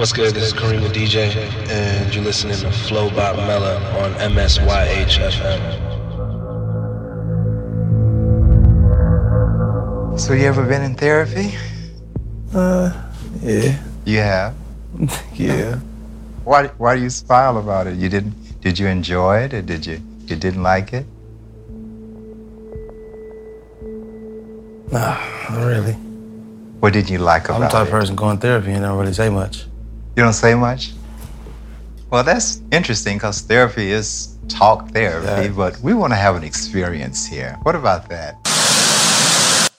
What's good? This is Kareem the DJ, and you're listening to Flow Bob Mella on MSYHFM. So you ever been in therapy? Uh, yeah. You have. yeah. Why? Why do you smile about it? You didn't? Did you enjoy it, or did you? You didn't like it? Nah, not really. What did you like about it? I'm the type it? of person going therapy and don't really say much. You don't say much? Well, that's interesting because therapy is talk therapy, Yeah. but we want to have an experience here. What about that?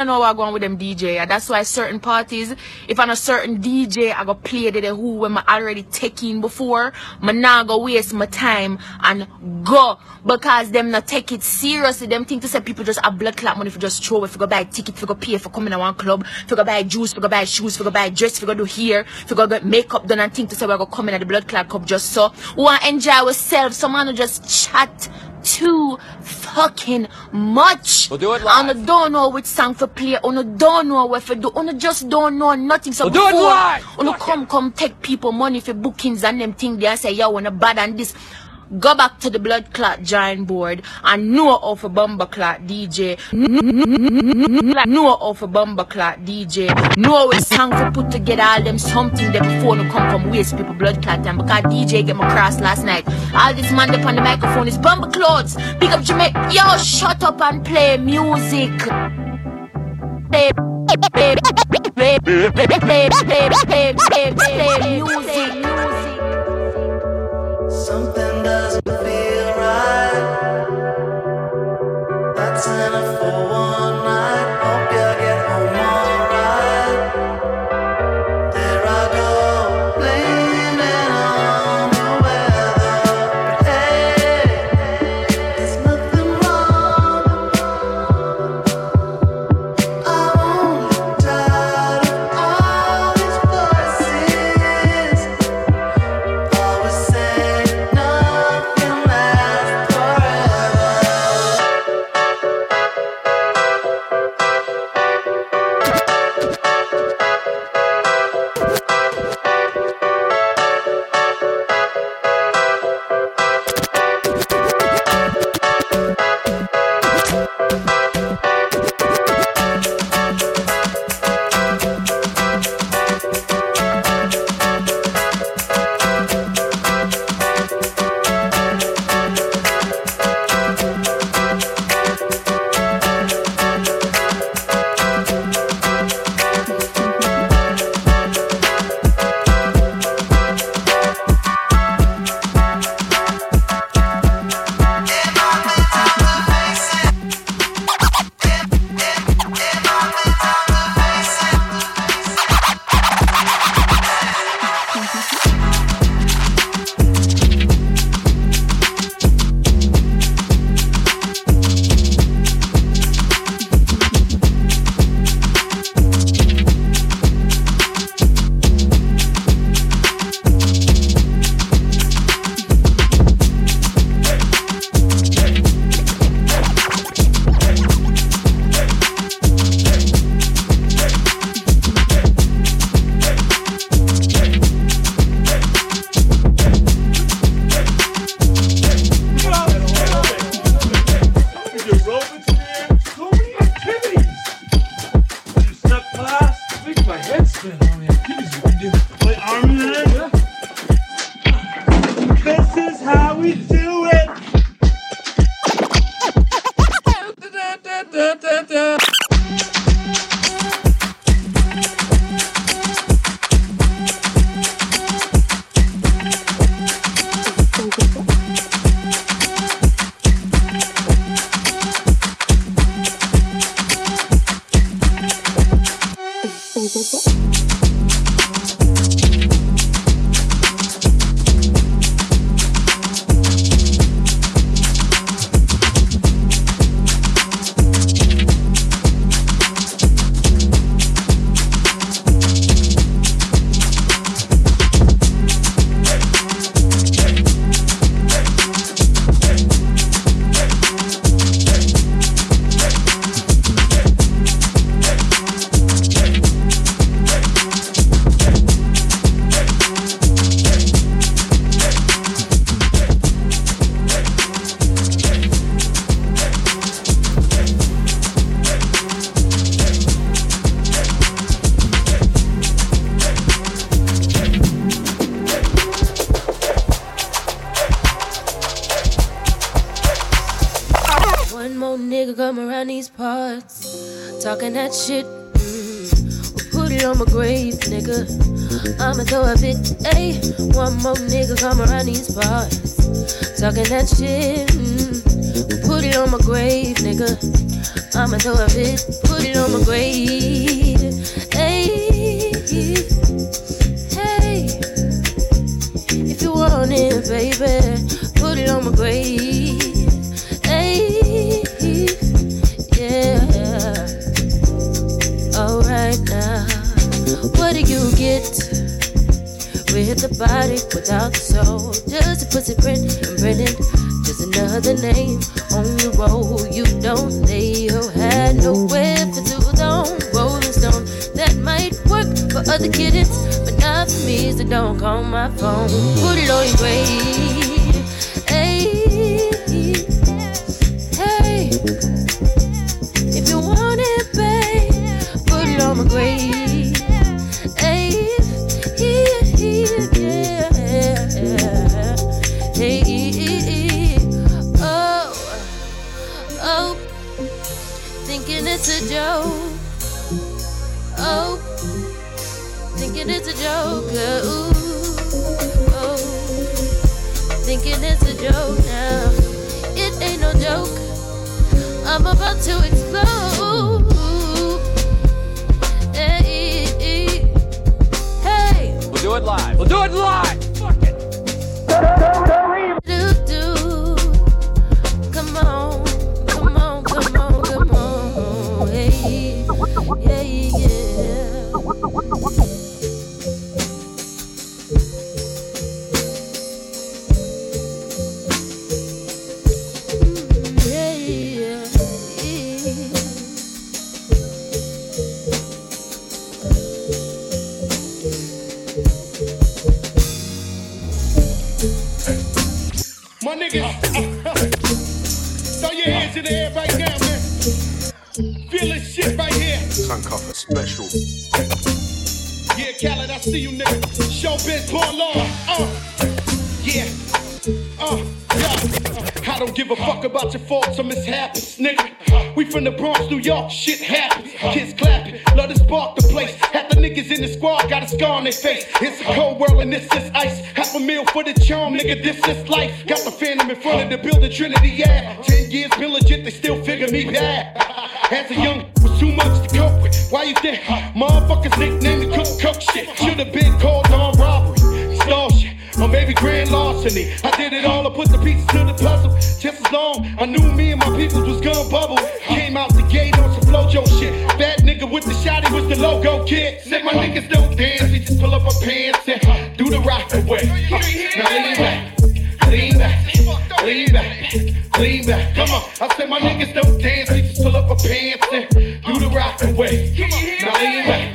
I know I'm going with them DJ. That's why certain parties, if I'm a certain DJ, I go play the who when I already taking before, I not go waste my time and go because them not take it seriously. Them think to say people just have blood clot money for just throw if you go buy ticket, if you go pay for coming to one club, if you go buy juice, if you go buy shoes, if you go buy dress, if you go do hair, if you go get makeup done and think to say we're gonna come in at the blood club just so. We want to enjoy ourselves. Someone who just chat too fucking much. We'll do it And live. I don't know which song to play. And I don't know what to do. And I just don't know nothing. So We'll do it before, live. And come, come take people money for bookings and them thing. They say, yo, wanna bad and this. Go back to the blood clot giant board and know of a bomber clot DJ. Know of a bomber clot DJ. Know which song to put together all them something there before no come come waste people blood clot time because DJ get my cross last night. All this man up on the microphone is bomber clothes. Big up Jamaica. Yo, shut up and play music. Play, play, play, play, play, play, play, play, play music. music. Something doesn't feel these parts. Talking that shit. Mm. Put it on my grave, nigga. I'ma throw a fit. Put it on my grave. Hey, hey. If you want it, baby, put it on my grave. Hey, yeah. Alright now, what do you get with the body without the soul? Just a pussy print and printed. Just another name on the road. You don't lay your head nowhere for too long. Rolling stone that might work for other kittens, but not for me. So don't call my phone. Put it on your grave. I'm about to explode. Hey, hey. We'll do it live. We'll do it live. Throw your hands in the air right now, man. Feel this shit right here. Handcuff special. Yeah, Khaled, I see you, nigga. Showbiz, born law. Uh, yeah. Uh, yeah. I don't give a fuck about your faults or mishaps, nigga. We from the Bronx, New York, shit happens. Kids clapping, love to spark the place. Half the niggas in the squad scar on their face. It's a cold world and this is ice. Half a meal for the charm, nigga, this is life. Got the phantom in front of the building, Trinity, yeah. Ten years been legit, they still figure me bad. As a young, was too much to cope with. Why you think motherfuckers nicknamed me cook cook shit? Should've been called on robbery, shit, or maybe grand larceny. I did it all, I put the pieces to the puzzle. Just as long, I knew me and my peoples was gonna bubble. Came out the gate on some flojo shit. That nigga with the shotty was the logo kid. Said my niggas don't dance, just pull up our pants and do the rock away. Now lean back, lean back, lean back, lean back. Come on, I said my niggas don't dance, we just pull up our pants and do the rock away. Now lean back,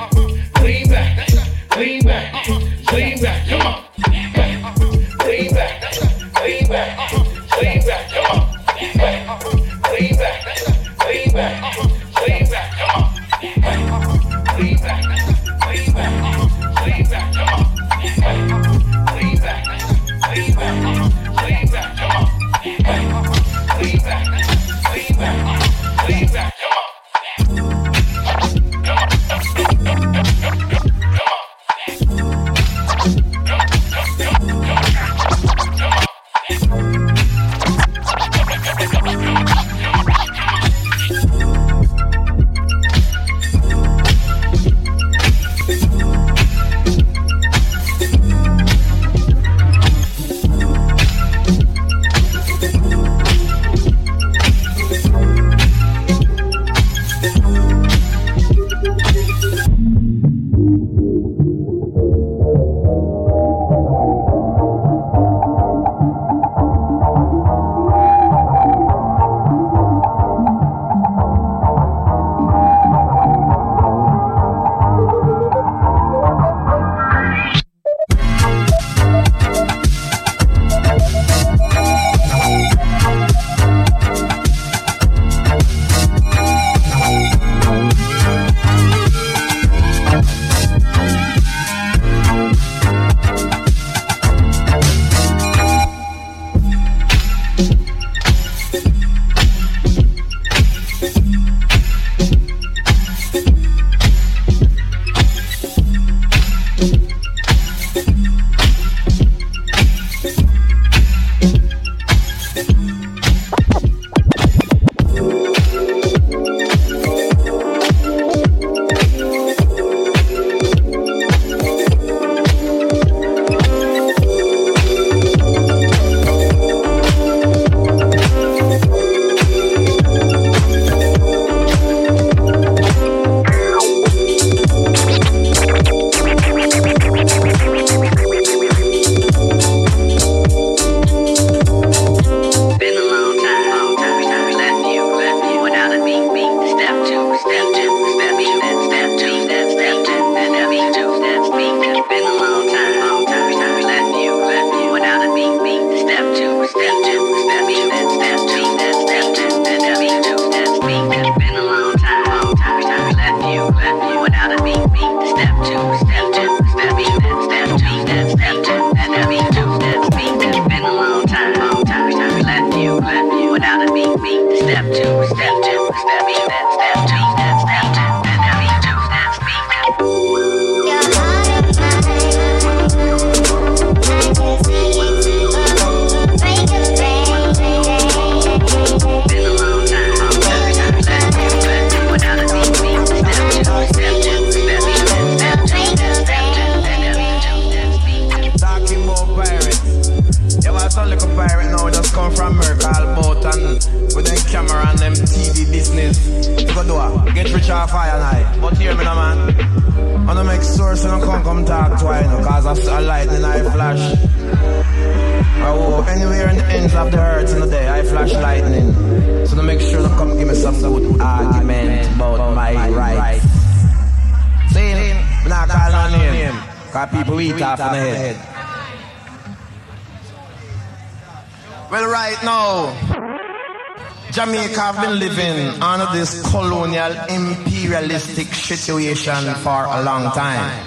have been living under this colonial imperialistic situation for a long time.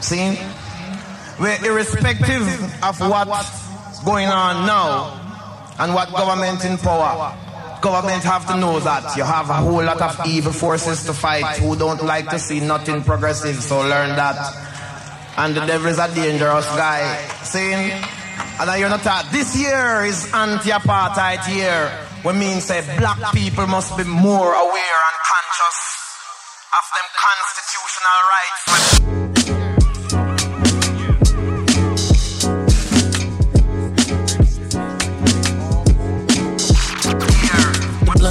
See? We're irrespective of what's going on now and what government in power. Government have to know that you have a whole lot of evil forces to fight who don't like to see nothing progressive, so learn that. And the devil is a dangerous guy. See? And I hear not that. This year is anti-apartheid year. We mean say black people must be more aware and conscious of them constitutional rights.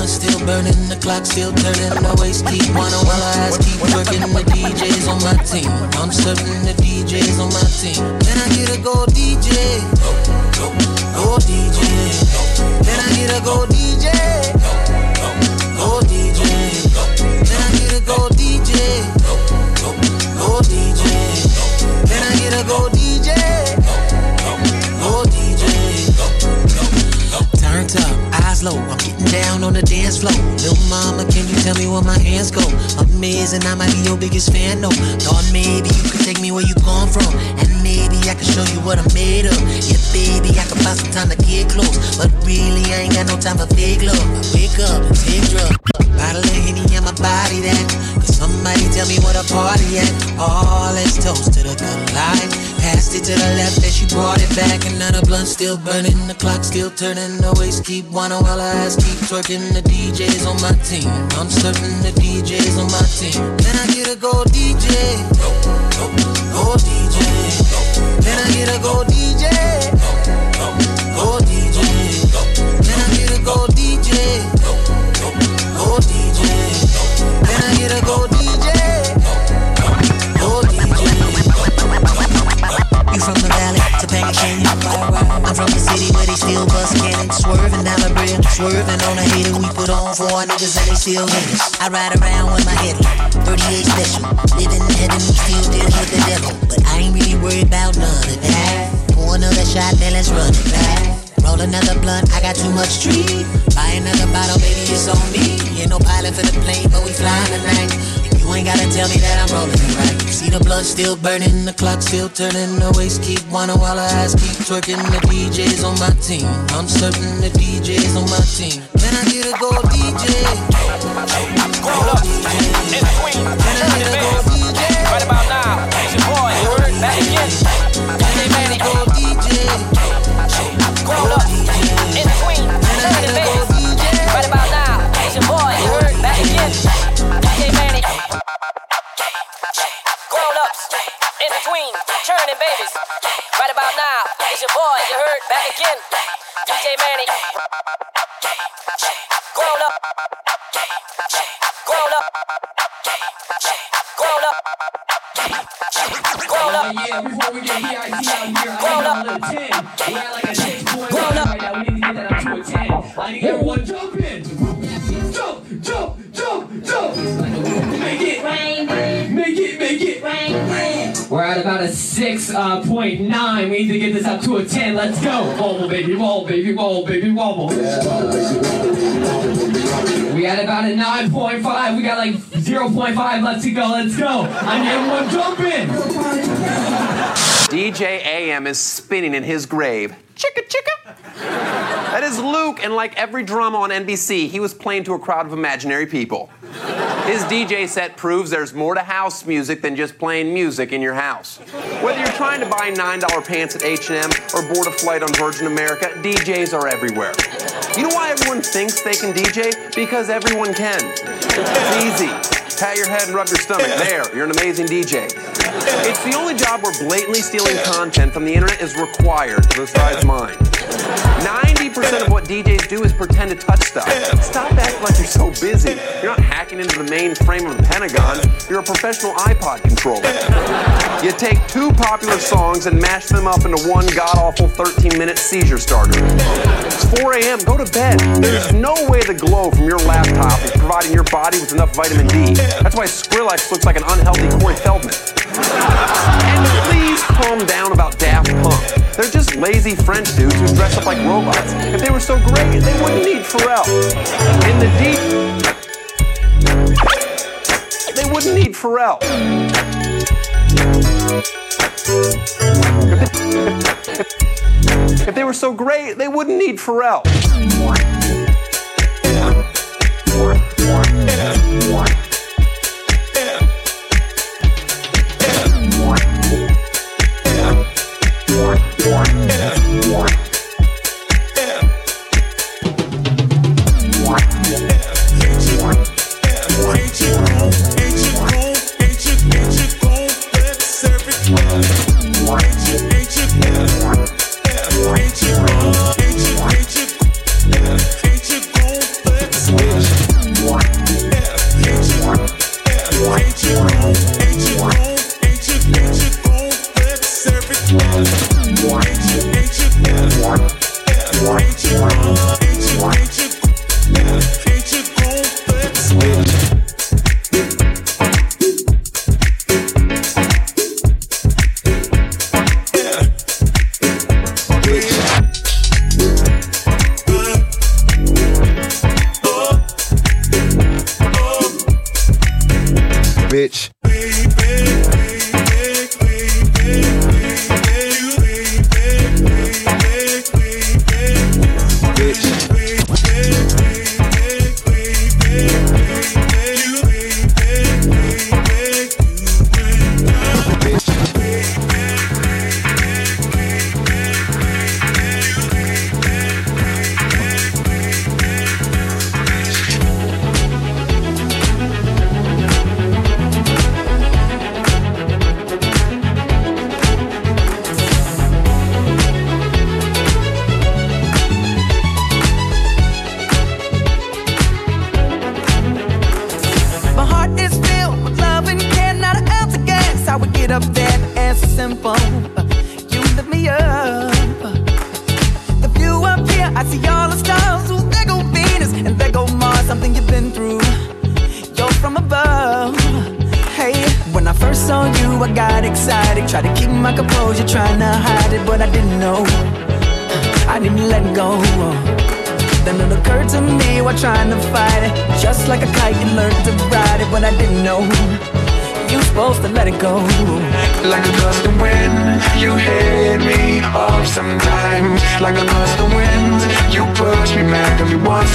Still burning, the clock still turning. The waist keep wanna while I ass keep working. The DJs on my team. I'm serving the DJs on my team. Can I get a gold DJ? Get a gold DJ? Gold DJ. Can I get a gold DJ? Gold DJ. Can I get a gold DJ? Gold DJ. Turned up, eyes low, I'm getting down on the dance floor. Little mama, can you tell me where my hands go? Amazing, I might be your biggest fan, no. Thought maybe you could take me where you come from, and maybe I could show you what I'm made of. Yeah, baby, I can find some time to get close, but really I ain't got no time for fake love. I wake up take drugs. Bottle of Henny on my body that Cause somebody tell me what a party at? Oh, let's toast to the good life. Passed it to the left and she brought it back. The blunt still burning, the clock still turning. The waist keep wanna while her ass keep twerking. The DJs on my team. I'm serving the DJs on my team. Can I get a gold DJ? Gold DJ Can I get a gold DJ? From the city where they still bust cannons, swerving down the bridge, swerving on a hater we put on for our niggas and they still hate us. I ride around with my head, 38 special, living in heaven, we still dealing with the devil, but I ain't really worried about none of that. Pour another shot, then let's run it back. Roll another blunt, I got too much street. Buy another bottle, baby, it's on me. Ain't no pilot for the plane, but we flying tonight. You ain't gotta tell me that I'm rolling it right. See the blood still burning, the clock still turning, the waist keep wanna while her ass keep twerking. The DJs on my team, I'm serving the DJs on my team. Can I get a gold DJ? DJ. Can churning babies. Right about now, it's your boy, you heard back again. DJ Manny. Grown up. Grown up. Grown up. Grown up. Yeah, before we get here, I see out here, Grown I up. got 10. We're at like a 6.9 Grown up. right now. We need to get that up to a 10. I need everyone jump in. Jump, jump, jump, jump. Make it rain. Make it, make it rain. We're at about a 6.9. Uh, we need to get this up to a 10. Let's go. Wobble, baby, wobble, baby, wobble, baby, wobble. We at about a 9.5. We got like 0.5 left to go. Let's go. I need everyone jump in. DJ AM is spinning in his grave. Chicka chicka. That is Luke, and like every drama on NBC, he was playing to a crowd of imaginary people. His DJ set proves there's more to house music than just playing music in your house. Whether you're trying to buy $9 pants at H&M or board a flight on Virgin America, DJs are everywhere. You know why everyone thinks they can DJ? Because everyone can. It's easy. Pat your head and rub your stomach. There, you're an amazing DJ. It's the only job where blatantly stealing content from the internet is required, besides mine. 90% of what DJs do is pretend to touch stuff. Stop acting like you're so busy. You're not hacking into the mainframe of the Pentagon. You're a professional iPod controller. You take two popular songs and mash them up into one god awful 13 minute seizure starter. It's 4 a.m., go to bed. There's no way the glow from your laptop is providing your body with enough vitamin D. That's why Skrillex looks like an unhealthy Corey Feldman calm down about Daft Punk. They're just lazy French dudes who dress up like robots. If they were so great, they wouldn't need Pharrell. In the deep, they wouldn't need Pharrell. If they were so great, they wouldn't need Pharrell.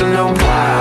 No know why.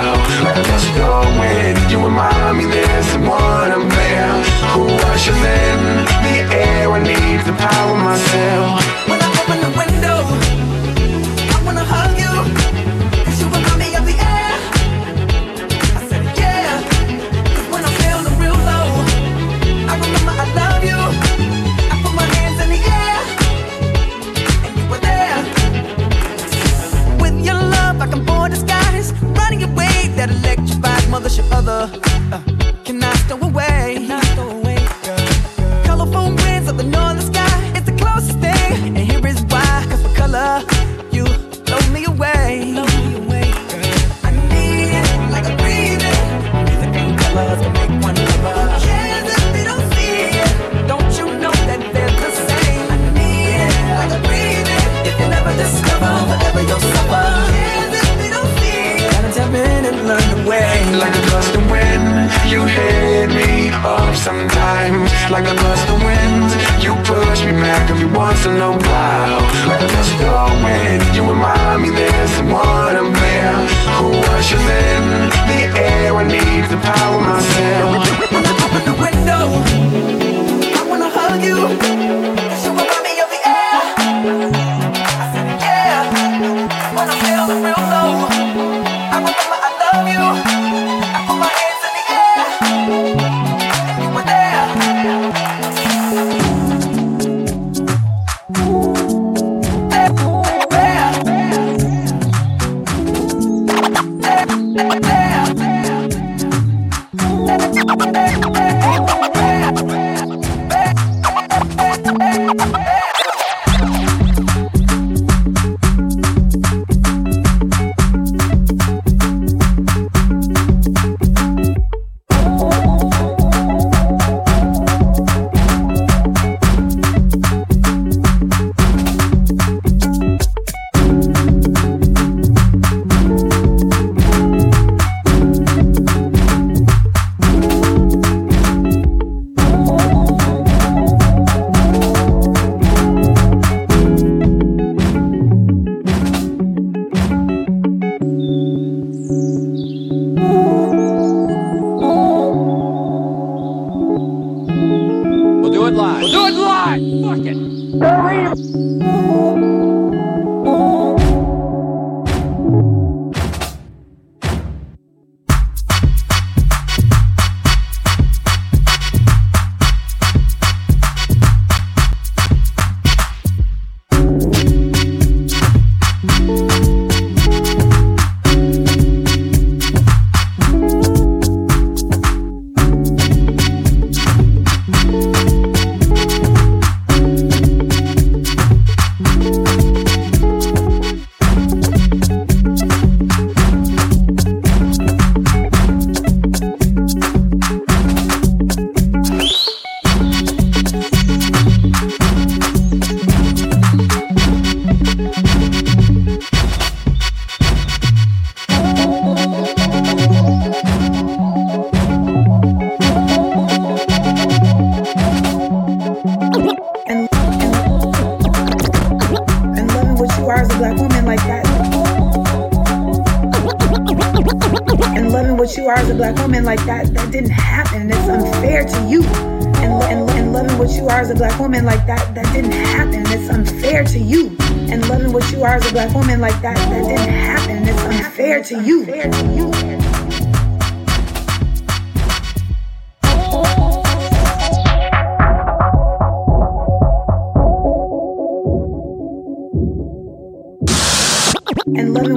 What you are as a black woman like that that didn't happen. It's unfair to you. And, and, and loving what you are as a black woman like that that didn't happen. It's unfair to you. And loving what you are as a black woman like that that didn't happen. It's unfair to you. Fair to you.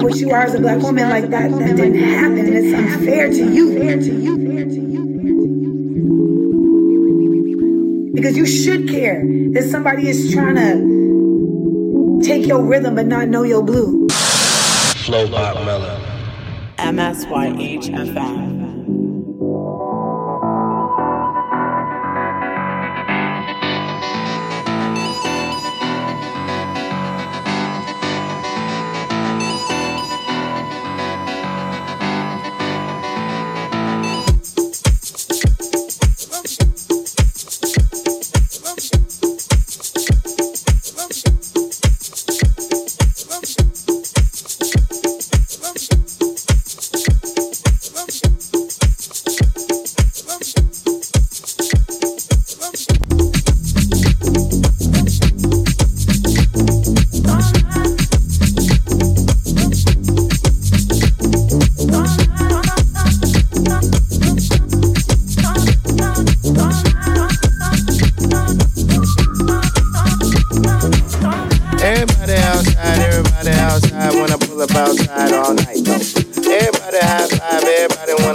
What you are as a black woman like that that didn't happen. It's unfair to you. Fair to you. Fair to you. Because you should care that somebody is trying to take your rhythm but not know your blue. Flow Bob Miller. MSYHFM.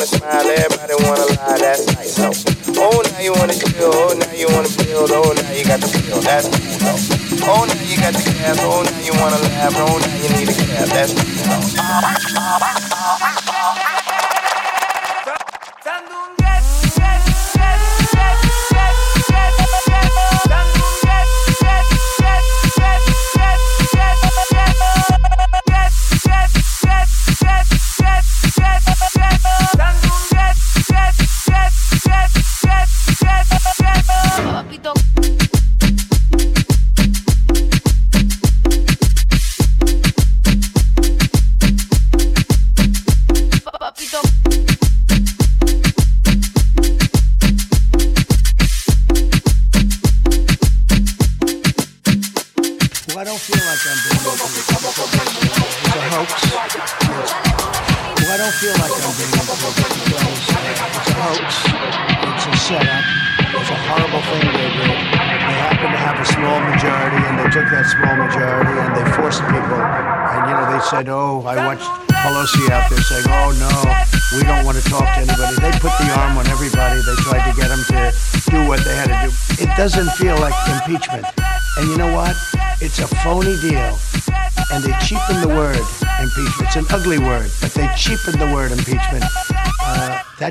Wanna smile, everybody wanna lie, that's nice though. Oh now you wanna chill, oh now you wanna build, oh now you got the feel, that's cool though. Oh now you got the gas, oh now you wanna laugh, oh now you need a cab, that's cool though.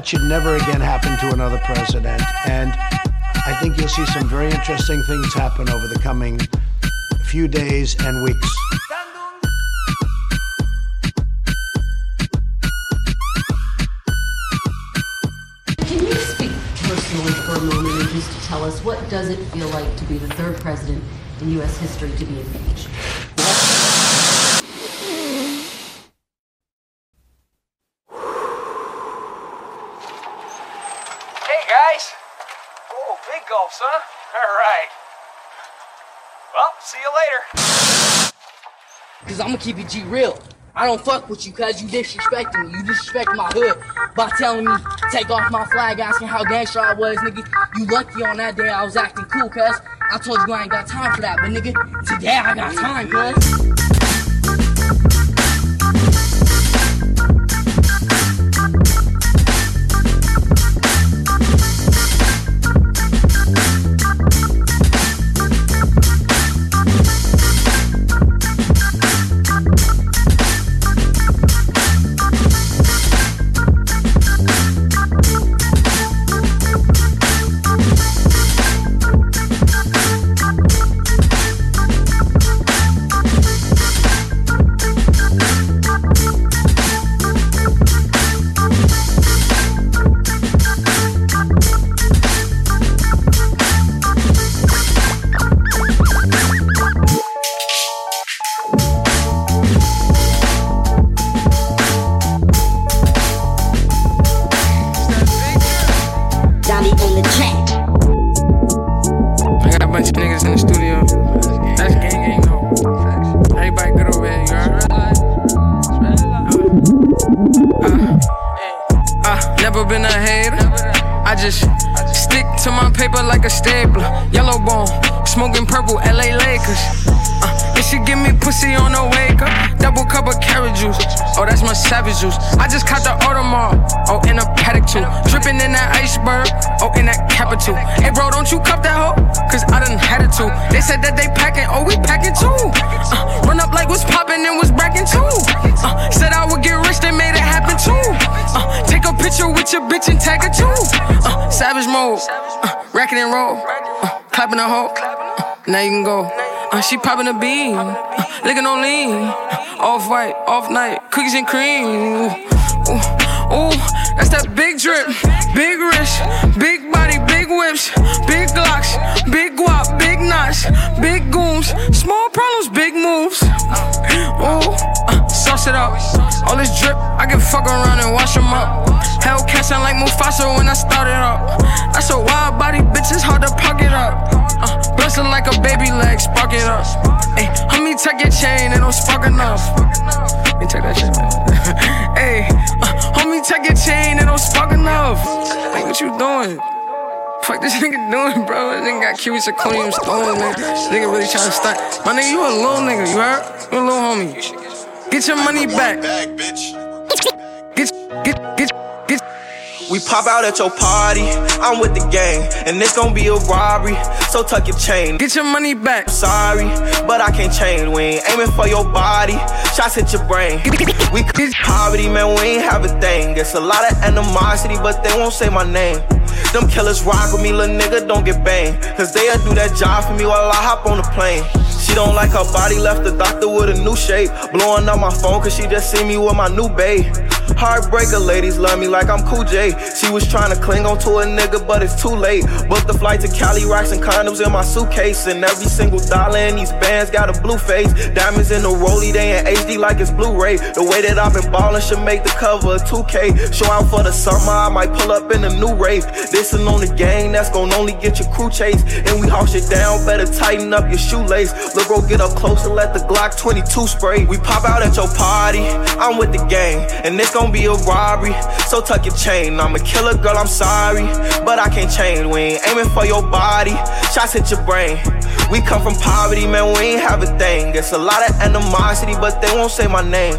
Should never again happen to another president. And I think you'll see some very interesting things happen over the coming few days and weeks. Can you speak personally for a moment and just tell us what does it feel like to be the third president in U.S. history to be impeached? Hey guys! Oh, big gulps, huh? Alright. Well, see you later. Cause I'ma keep it real. I don't fuck with you cause you disrespecting me. You disrespect my hood by telling me take off my flag, asking how gangster I was, nigga. You lucky on that day I was acting cool, cuz I told you I ain't got time for that, but nigga, today I got time, cuz. Oh, that's my savage juice. I just caught the Audemars. Oh, in a paddock too. Dripping in that iceberg. Oh, in that capital. Hey, bro, don't you cup that hoe? Cause I done had it too. They said that they packing. Oh, we packing too. Uh, run up like what's popping and was bracking too. Uh, said I would get rich, they made it happen too. Uh, take a picture with your bitch and tag her too. Uh, savage mode. Uh, racking and roll. Uh, clapping a hoe. Uh, now you can go. Uh, she popping a bean, uh, licking on lean, off white, off night, cookies and cream. Ooh, ooh, ooh, that's that big drip, big wrist, big body, big whips, big glocks, big guap, big knots, big gooms, small problems, big moves. Ooh, uh, sauce it up. All this drip, I can fuck around and wash them up. Hellcat sound like Mufasa when I started up. That's a wild body, bitch, it's hard to pocket up. Uh, Bustin' like a baby leg, spark it up. Hey, homie, take your chain, it don't spark enough. Let me take that shit, man. Hey, uh, homie, take your chain, it don't spark enough. Hey, what you doing? Fuck this nigga doing, bro? This nigga got cubic zirconium stones, man. This nigga really trying to stunt. My nigga, you a little nigga, you heard? You a little homie. Get your money back. Get, get, get, get. We pop out at your party, I'm with the gang, and it's gonna be a robbery. So tuck your chain. Get your money back. I'm Sorry, but I can't change. We ain't aiming for your body. Shots hit your brain. We poverty, man, we ain't have a thing. It's a lot of animosity, but they won't say my name. Them killers rock with me, little nigga, don't get banged. Cause they'll do that job for me while I hop on the plane. She don't like her body, left the doctor with a new shape. Blowing up my phone cause she just see me with my new babe. Heartbreaker ladies love me like I'm Cool J. She was trying to cling on to a nigga, but it's too late. Booked the flight to Cali, rocks and condoms in my suitcase. And every single dollar in these bands got a blue face. Diamonds in the rollie, they in HD like it's Blu-ray. The way that I've been ballin' should make the cover of 2K. Show out for the summer, I might pull up in a new rave. This Listen on the gang, that's gon' only get your crew chased. And we hawk shit down, better tighten up your shoelace. Look, bro, get up close and let the Glock 22 spray. We pop out at your party, I'm with the gang, and it's gon' be a robbery. So tuck your chain, I'm a killer girl, I'm sorry, but I can't change. We ain't aiming for your body, shots hit your brain. We come from poverty, man, we ain't have a thing. It's a lot of animosity, but they won't say my name.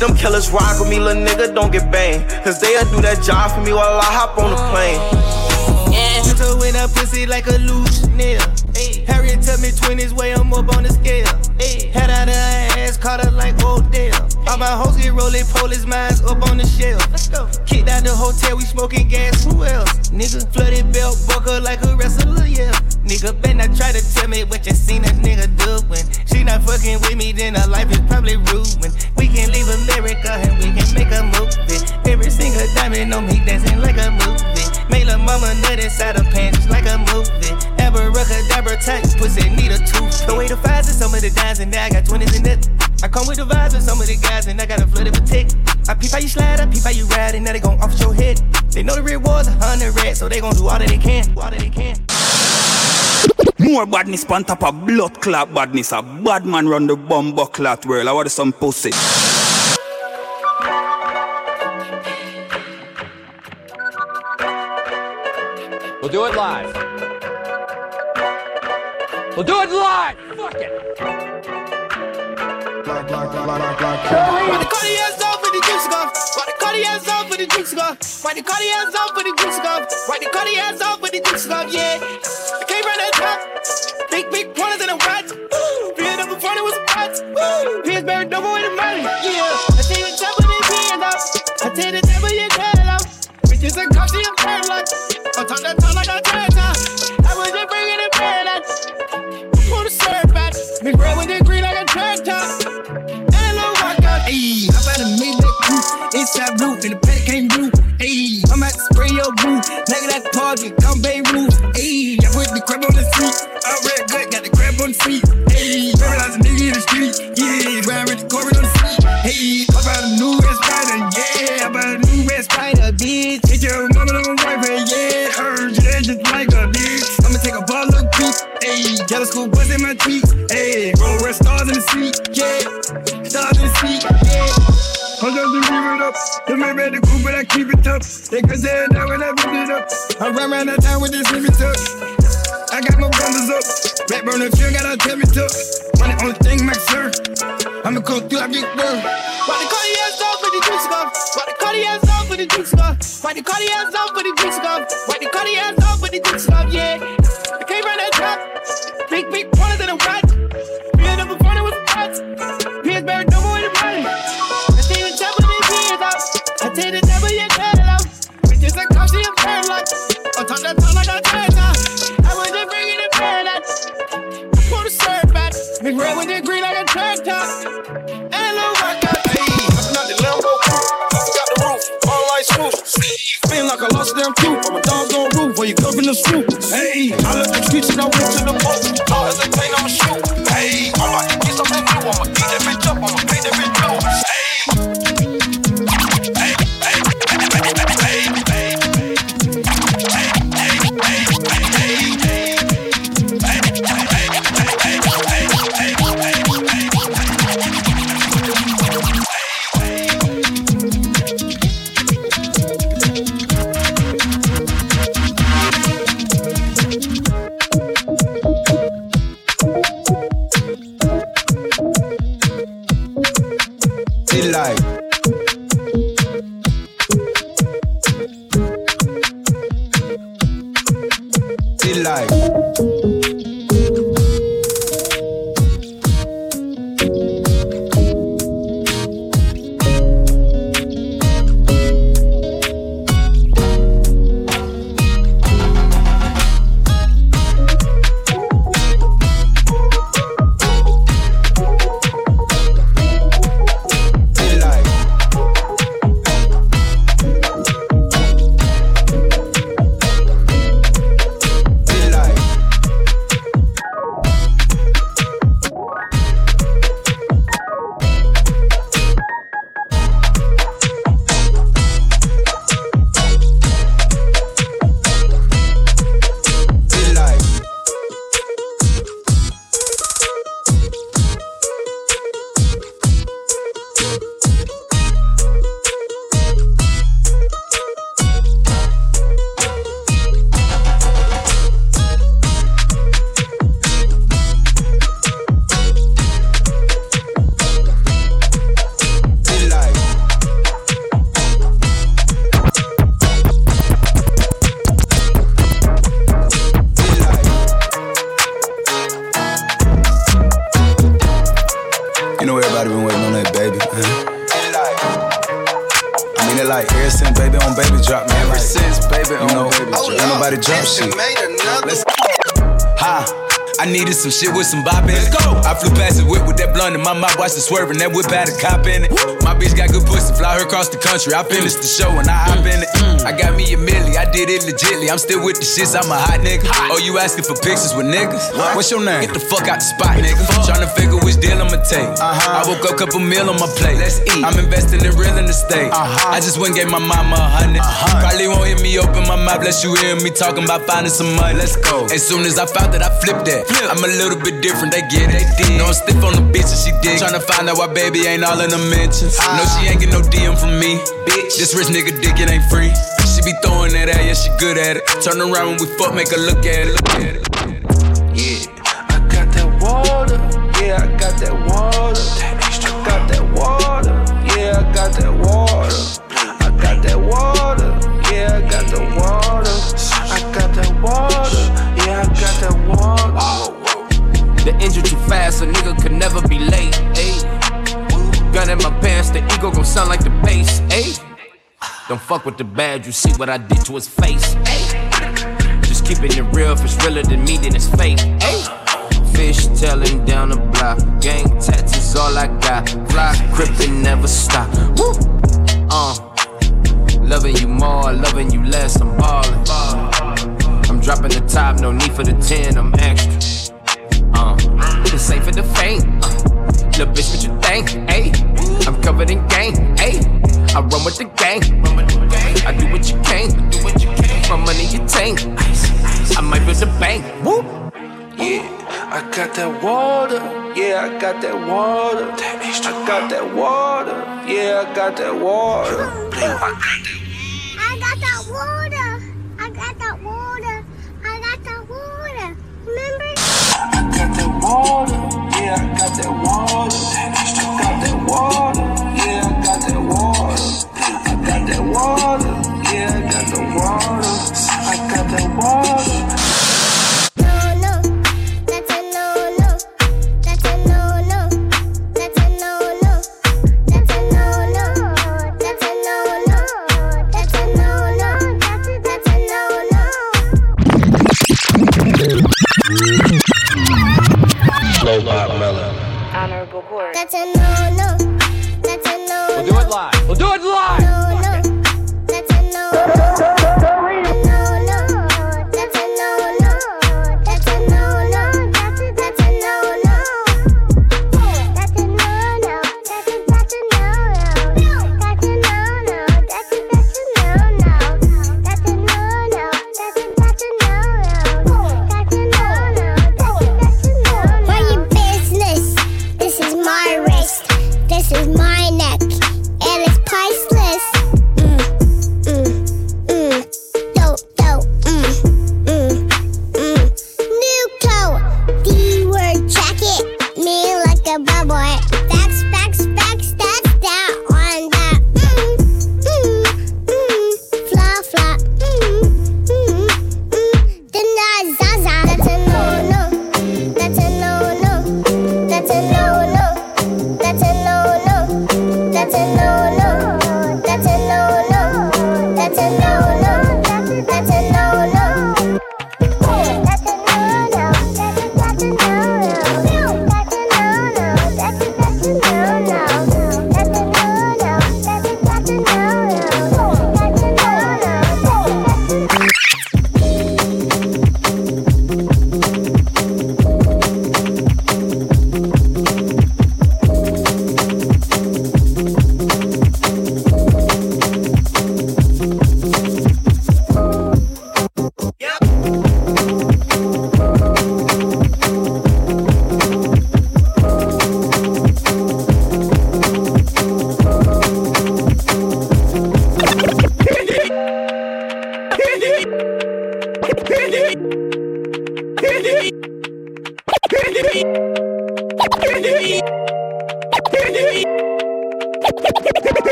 Them killers rock with me, little nigga, don't get banged. Cause they'll do that job for me while I hop on the plane. Yeah. Put her in her pussy like a loose nail. Harriet tell me 20s way I'm up on the scale. Head out of her ass, caught her like Odell. All my hoes get rolling, police minds up on the shelf. Kicked out the hotel, we smoking gas, who else? Nigga, flooded belt, buckle like a wrestler, yeah. Nigga, better not try to tell me what you seen a nigga do when she not fucking with me, then her life is probably ruined. We can leave America and we can make a movie. Every single diamond on me dancing like a movie. Made la mama nut inside her pants just like a movie. Abracadabra tight, pussy need a tooth. The way the fives and some of the dimes and now I got 20s in it. I come with the vibes with some of the guys and I got a flooded protect. I peep how you slide, I peep how you ride, and now they gon' off your head. They know the rewards a hundred rats, so they gon' do all that they can. All that they can. More badness on top of blood clot badness. A bad man run the bumbo clot world. I want some pussy. We'll do it live. We'll do it live. Fuck it. Why the? Why the Cartier's off for the juice go? Why the Cartier's off for the juice go? Why the Cartier's off for the juice go? Yeah. I top. Big, big pointers in a watch. Smooth. Spin like I lost damn tooth. I'm a dog on roof. Where you covering the swoop. Hey, I left the streets and I went to the boat. All as they paint, some shit with some bop in. Let's go. I flew past whip with blunt in my mouth, watched it swerving. That whip had a cop in it. My bitch got good pussy, fly her across the country. I finished the show and I hop in it. I got me a milli, I did it legitly. I'm still with the shits, I'm a hot nigga. Oh, you asking for pictures with niggas? What's your name? Get the fuck out the spot, nigga. Tryna figure which deal I'ma take. Uh-huh. I woke up, couple meal on my plate. Let's eat. I'm investing in real estate. Uh-huh. I just went and gave my mama a hundred. Uh-huh. Probably won't hear me open my mouth, unless you hear me talking about finding some money. Let's go. As soon as I found that, I flipped that. I'm a little bit different, they get it. No, I'm stiff on the bitch and she dig. Tryna find out why baby ain't all in the mentions. Ah. No, she ain't get no DM from me. Bitch, this rich nigga dick, it ain't free. She be throwing that at, yeah, she good at it. Turn around when we fuck, make her look at it. Look at it. Yeah, I got that water. Yeah, I got that water. I got that water. Yeah, I got that water. I got that water. Yeah, I got the water. I got that water. Yeah, I got that water. The engine too fast, a nigga could never be late. Ayy. Gun in my pants, the ego gon' sound like the bass. Ayy. Don't fuck with the bad, you see what I did to his face. Ayy. Just keeping it real, if it's realer than me, then it's fake. Ayy. Fish tailing down the block. Gang tattoos all I got. Fly, crippin' never stop. Woo. Uh. Loving you more, loving you less, I'm ballin'. I'm dropping the top, no need for the 10, I'm extra. This ain't for the faint. Uh, little bitch, what you think? Ayy, I'm covered in gang. Ayy, I run with the gang. I do what you can. My money you tank. I might build a bank. Whoop. Yeah, I got that water. Yeah, I got that water. I got that water. Yeah, I got that water. I got water, yeah, I got that water. Got that water, yeah, I got that water. I got that water, yeah, I got the water. I got that water. That's a no no. That's a no. We'll do it live.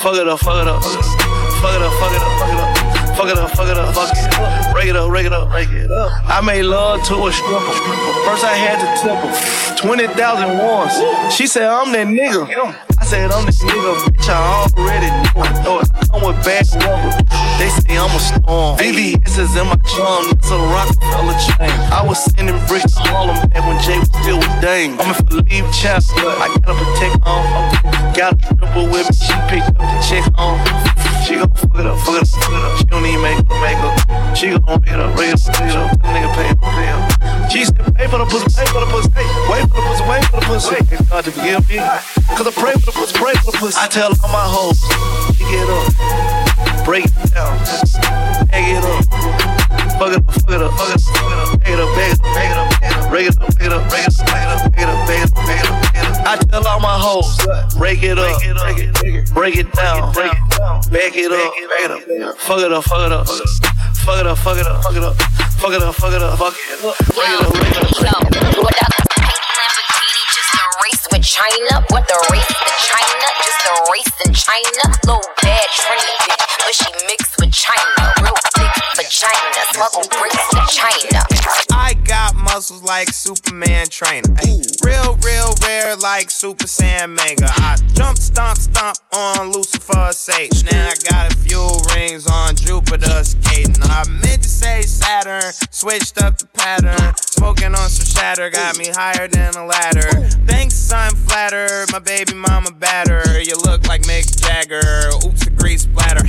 Fuck it up, fuck it up, fuck it up, fuck it up, fuck it up. Fuck it up, fuck it up, fuck it up. Break it up, break it up, break it up. I made love to a stripper. First I had to tip her. 20,000 once. She said, I'm that nigga. I said, I'm that nigga, bitch. I already know it. I'm with bad weather. They say I'm a storm. VVS is in my chum. It's a Rockefeller chain. I was sending bricks to Harlem back when Jay was still with Dame. I'm for leave chap. I gotta protect on. Got a triple with me. She picked up the check on. She gon' fuck it up, fuck it up, fuck it up. She don't need makeup, makeup. She gon' rake it up, up, rake it up. That nigga pay, pay up. She said, pay for the pussy, pay for the pussy. Wait for the pussy, wait for the pussy. Hey, God to forgive me. Cause I pray for the pussy, pray for the pussy. I tell all my hoes, it up, break it down, bag it up. Fuck it up, fuck it up, fuck it up, fuck it up, bag it up, bag it up, bag it up, bag it up, break it up, break it up, break it up, bag it up, bag it up, bag it up, bag it up, bag it up. I tell all my hoes, break it up, break it break it down, break it down, back it up, back it up, fuck it up, fuck it up, fuck it up, fuck it up, fuck it up, fuck it up, fuck it up, fuck it up, break it up, China. What the race to China? Just a race in China. Little bad trendy muscles like Superman trainer. Ay, real, real rare like Super Saiyan Mega. I jump, stomp, stomp on Lucifer's Satan. Now I got a few rings on Jupiter skating. I meant to say Saturn, switched up the pattern. Smoking on some shatter, got me higher than a ladder. Thanks, I'm flattered. My baby mama batter. You look like Mick Jagger. Oops, the grease splatter.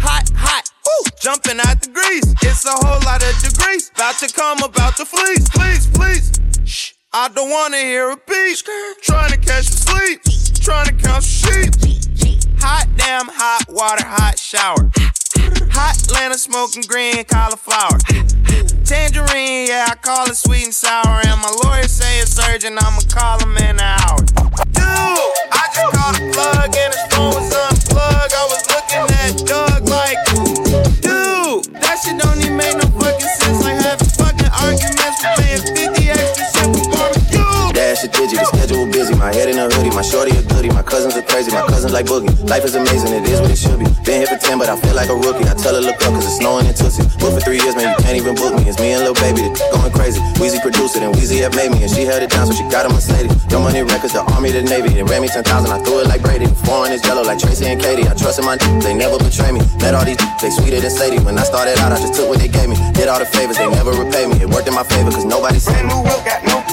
Hot, hot. Ooh, jumping out the grease. It's a whole lot of degrees. About to come, about to fleece. Please, please. Shh. I don't wanna hear a beat. Trying to catch some sleep. Trying to count some sheep. Hot damn, hot water, hot shower. Hot Atlanta smoking green cauliflower. Tangerine, yeah, I call it sweet and sour. And my lawyer say it's urgent, I'ma call him in an hour. Dude, I just called the plug and his phone was unplugged. I was looking at Doug arguments for paying 50 Digi, the schedule busy. My head in a hoodie, my shorty a goodie. My cousins are crazy, my cousins like boogie. Life is amazing, it is what it should be. Been here for 10, but I feel like a rookie. I tell her look up, cause it's snowing in Tootsie. But for three years, man, you can't even book me. It's me and Lil Baby, the going crazy. Weezy produced it, and Weezy had made me, and she held it down, so she got a Mercedes. Your money records, the army, the navy. They ran me 10,000, I threw it like Brady. Foreign is yellow like Tracy and Katie. I trust in my they never betray me. Met all these, they sweeter than Sadie. When I started out, I just took what they gave me. Did all the favors, they never repay me. It worked in my favor, cause nobody saved me. New got no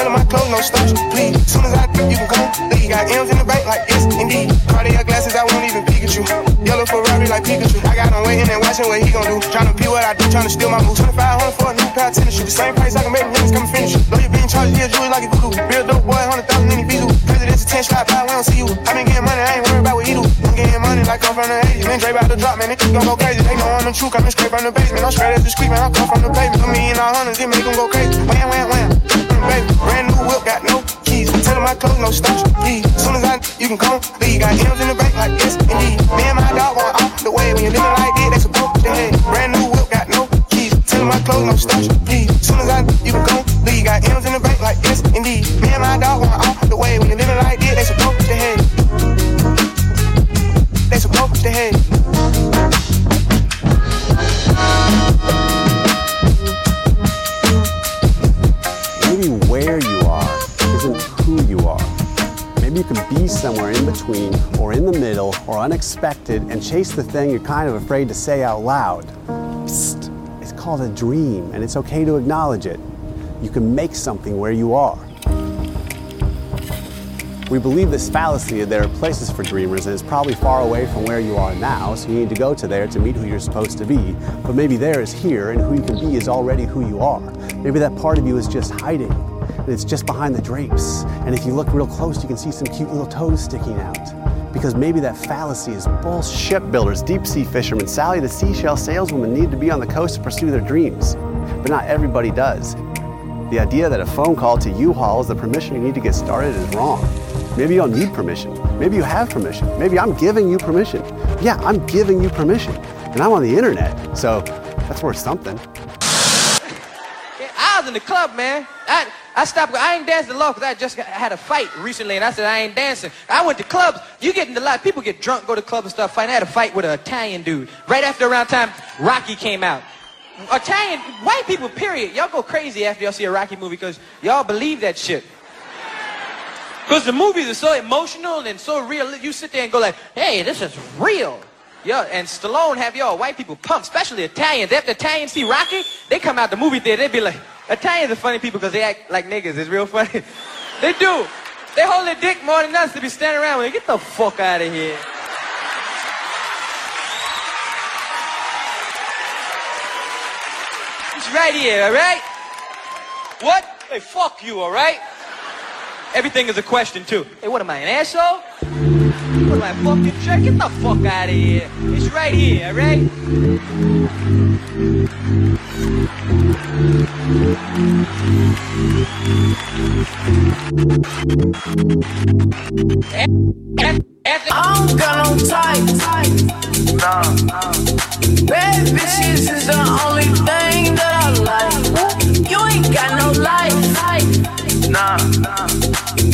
Tell them my clothes no starch, please. Soon as I you can go, leave. Got M's in the bank like yes, indeed. Cartier glasses, I won't even Pikachu. Yellow Ferrari like Pikachu. I got him waiting and watching what he gon' do. Tryna be what I do, tryna steal my moves. 2500 for a new pair of tennis shoes. The same price I can make niggas come and finish. Know you being charged, yeah, jewelry like a voodoo. Real dope boy, 100,000 in the visa. President's attention, I buy, we don't see you. I been getting money, I ain't like I'm from the 80s. Man, Dre about to drop, man, niggas gon' go crazy. They know I'm the truth, coming straight from the basement. I'm straight as the street, man, I come from the pavement. A million all hundreds, it make them go crazy. Wham, wham, wham. Mm, baby, brand new whip, got no keys. Tell my clothes, no starch, please. Soon as I, you can come, leave. Got M's in the bank like yes, indeed. Me and my dog going off the way. When you living like this, they supposed to head. Brand new whip, got no keys. Tell my clothes, no starch, please. Soon as I, you can come, leave. Got M's in the bank like yes, indeed. Me and my dog going off the way. When you living like this, they supposed to head. Maybe where you are isn't who you are. Maybe you can be somewhere in between or in the middle or unexpected and chase the thing you're kind of afraid to say out loud. Psst. It's called a dream and it's okay to acknowledge it. You can make something where you are. We believe this fallacy that there are places for dreamers and it's probably far away from where you are now, so you need to go to there to meet who you're supposed to be. But maybe there is here and who you can be is already who you are. Maybe that part of you is just hiding and it's just behind the drapes. And if you look real close, you can see some cute little toes sticking out. Because maybe that fallacy is bull Shipbuilders, deep sea fishermen, Sally the seashell saleswoman need to be on the coast to pursue their dreams. But not everybody does. The idea that a phone call to U-Haul is the permission you need to get started is wrong. Maybe you don't need permission. Maybe you have permission. Maybe I'm giving you permission. Yeah, I'm giving you permission. And I'm on the internet, so that's worth something. I was in the club, man. I, I stopped. I ain't dancing a lot because I just got, I had a fight recently, and I said I ain't dancing. I went to clubs. You get into a lot. People get drunk, go to clubs and stuff fighting. I had a fight with an Italian dude right after around time Rocky came out. Italian, white people, period. Y'all go crazy after y'all see a Rocky movie because y'all believe that shit. Because the movies are so emotional and so real. You sit there and go like, hey, this is real. Yeah, and Stallone have y'all white people pumped, especially Italians. After Italians see Rocky, they come out the movie theater, they be like, Italians are funny people because they act like niggas. It's real funny. they do. They hold their dick more than us to be standing around They get the fuck out of here. It's right here, all right? What? Hey, fuck you, all right? Everything is a question, too. Hey, what am I, an asshole? What am I, fucking check. Get the fuck out of here. It's right here, alright? I don't got no type. Nah, nah. Bad bitches is the only thing that I like. You ain't got no life nah.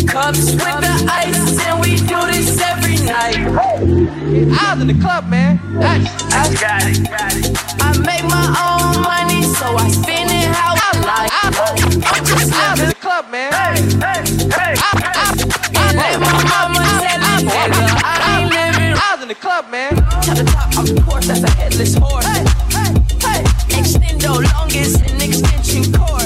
Cups with the ice, and we do this every night. I was in the club, man. I, I got it. I make my own money, so I spend it how I like. I, am just I was in the club, man. Hey, hey, hey. I, I, I, my mama said, nigga, I ain't living. I was in the club, man. To the top, I'm course, that's a headless horse. Hey, hey, hey. Extendo longest and extension cord.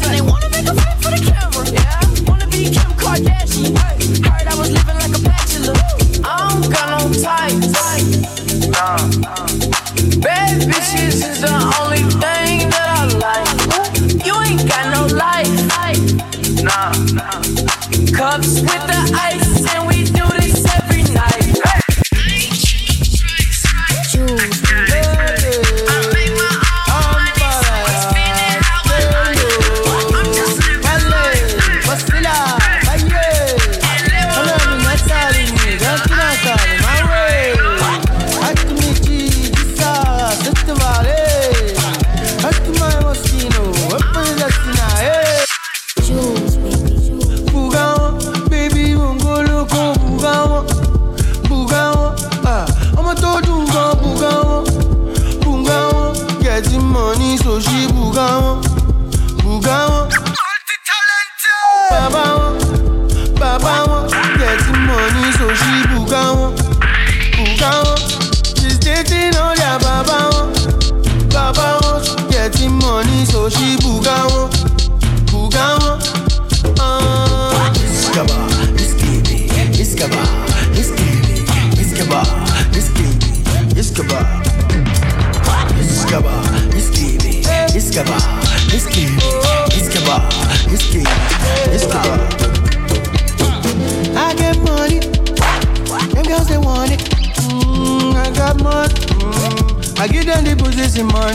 I give them the position, man.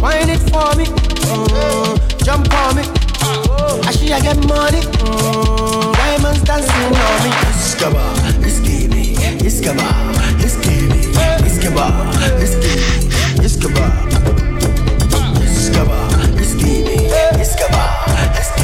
Wind it for me, mm. jump on me. Actually, I get money. Mm. Diamonds dancing on me. Discover, discover, discover, discover, discover, discover, discover, discover, discover, discover.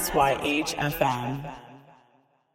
MSYHFM.